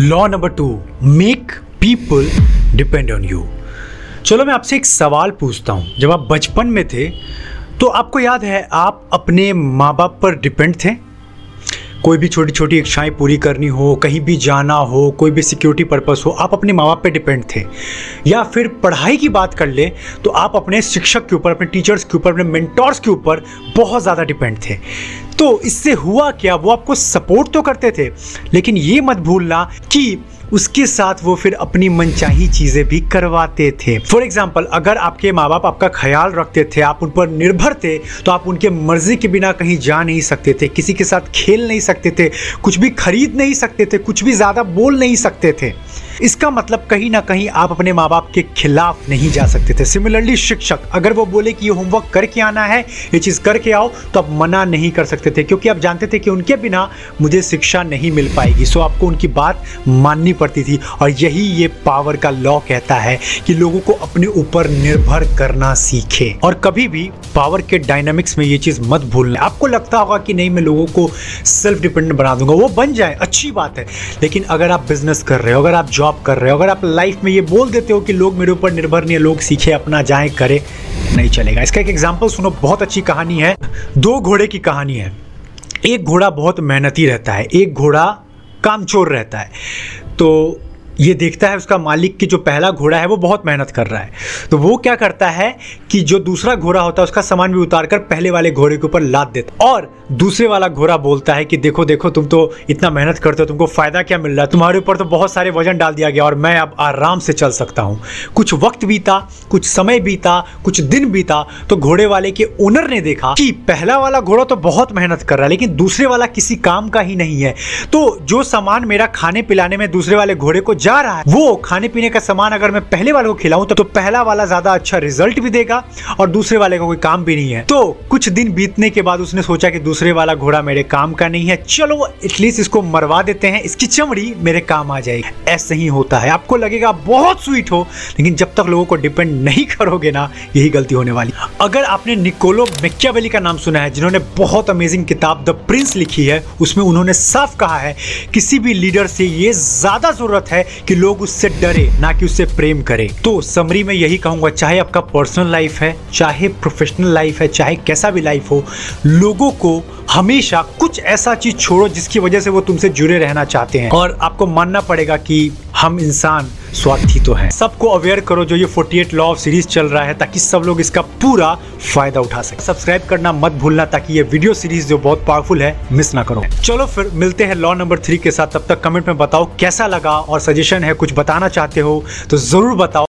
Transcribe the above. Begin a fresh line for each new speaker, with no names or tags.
Law number two make people depend on you चलो मैं आपसे एक सवाल पूछता हूँ। जब आप बचपन में थे तो आपको याद है आप अपने माँ बाप पर डिपेंड थे? कोई भी छोटी छोटी इच्छाएँ पूरी करनी हो, कहीं भी जाना हो, कोई भी सिक्योरिटी पर्पस हो, आप अपने माँ बाप पर डिपेंड थे। या फिर पढ़ाई की बात कर ले तो आप अपने शिक्षक के ऊपर, अपने टीचर्स के ऊपर, अपने मेंटर्स के ऊपर बहुत ज़्यादा डिपेंड थे। तो इससे हुआ क्या? वो आपको सपोर्ट तो करते थे, लेकिन ये मत भूलना कि उसके साथ वो फिर अपनी मनचाही चीज़ें भी करवाते थे। फॉर एग्ज़ाम्पल अगर आपके माँ बाप आपका ख्याल रखते थे, आप उन पर निर्भर थे तो आप उनके मर्ज़ी के बिना कहीं जा नहीं सकते थे, किसी के साथ खेल नहीं सकते थे, कुछ भी खरीद नहीं सकते थे, कुछ भी ज़्यादा बोल नहीं सकते थे। इसका मतलब कहीं ना कहीं आप अपने माँ बाप के खिलाफ नहीं जा सकते थे। सिमिलरली शिक्षक, अगर वो बोले कि ये होमवर्क करके आना है, ये चीज़ करके आओ तो आप मना नहीं कर सकते थे, क्योंकि आप जानते थे कि उनके बिना मुझे शिक्षा नहीं मिल पाएगी। सो आपको उनकी बात माननी पड़ती थी। और यही ये पावर का लॉ कहता है कि लोगों को अपने ऊपर निर्भर करना सीखे। और कभी भी पावर के डायनामिक्स में ये चीज़ मत भूलना। आपको लगता होगा कि नहीं, मैं लोगों को सेल्फ डिपेंडेंट बना दूँगा, वो बन जाए, अच्छी बात है। लेकिन अगर आप बिज़नेस कर रहे हो, अगर आप जॉब कर रहे हो। अगर आप लाइफ में ये बोल देते हो कि लोग मेरे ऊपर निर्भर नहीं है, लोग सीखे, अपना जाए, करे, नहीं चलेगा। इसका एक एग्ज़ाम्पल सुनो, बहुत अच्छी कहानी है। दो घोड़े की कहानी है। एक घोड़ा बहुत मेहनती रहता है, एक घोड़ा कामचोर रहता है। तो ये देखता है उसका मालिक की जो पहला घोड़ा है वो बहुत मेहनत कर रहा है। तो वो क्या करता है कि जो दूसरा घोड़ा होता है उसका सामान भी उतार कर पहले वाले घोड़े के ऊपर लाद देता और दूसरे वाला घोड़ा बोलता है कि देखो देखो, तुम तो इतना मेहनत करते हो, तुमको फ़ायदा क्या मिल रहा है? तुम्हारे ऊपर तो बहुत सारे वज़न डाल दिया गया और मैं अब आराम से चल सकता हूँ। कुछ वक्त बीता, कुछ समय बीता, कुछ दिन बीता तो घोड़े वाले के ओनर ने देखा कि पहला वाला घोड़ा तो बहुत मेहनत कर रहा है, लेकिन दूसरे वाला किसी काम का ही नहीं है। तो जो सामान मेरा खाने पिलाने में दूसरे वाले घोड़े को जा रहा है। वो खाने पीने का सामान अगर मैं पहले वाले को खिलाऊं तो, तो पहला वाला ज़्यादा अच्छा रिज़ल्ट भी देगा और दूसरे वाले का कोई काम भी नहीं है। तो कुछ दिन बीतने के बाद उसने सोचा कि दूसरे वाला घोड़ा मेरे काम का नहीं है। चलो एटलीस्ट इसको मरवा देते हैं। इसकी चमड़ी मेरे काम आ जाएगी। ऐसे ही होता है। आपको लगेगा बहुत स्वीट हो लेकिन जब तक लोगों को डिपेंड नहीं करोगे ना यही गलती होने वाली अगर आपने निकोलो मेक्यावेली का नाम सुना है जिन्होंने बहुत अमेजिंग किताब द प्रिंस लिखी है उसमें उन्होंने साफ़ कहा है किसी भी लीडर से ये ज़्यादा ज़रूरत है कि लोग उससे डरे, ना कि उससे प्रेम करे। तो समरी में यही कहूँगा, चाहे आपका पर्सनल लाइफ है, चाहे प्रोफेशनल लाइफ है, चाहे कैसा भी लाइफ हो, लोगों को हमेशा कुछ ऐसा चीज़ छोड़ो जिसकी वजह से वो तुमसे जुड़े रहना चाहते हैं। और आपको मानना पड़ेगा कि हम इंसान स्वार्थी तो हैं। सबको अवेयर करो जो ये 48 लॉ ऑफ़ सीरीज़ चल रहा है, ताकि सब लोग इसका पूरा फ़ायदा उठा सके। सब्सक्राइब करना मत भूलना, ताकि ये वीडियो सीरीज़ जो बहुत पावरफुल है मिस ना करो। चलो फिर मिलते हैं लॉ नंबर थ्री के साथ। तब तक कमेंट में बताओ कैसा लगा और सजेशन है, कुछ बताना चाहते हो तो ज़रूर बताओ।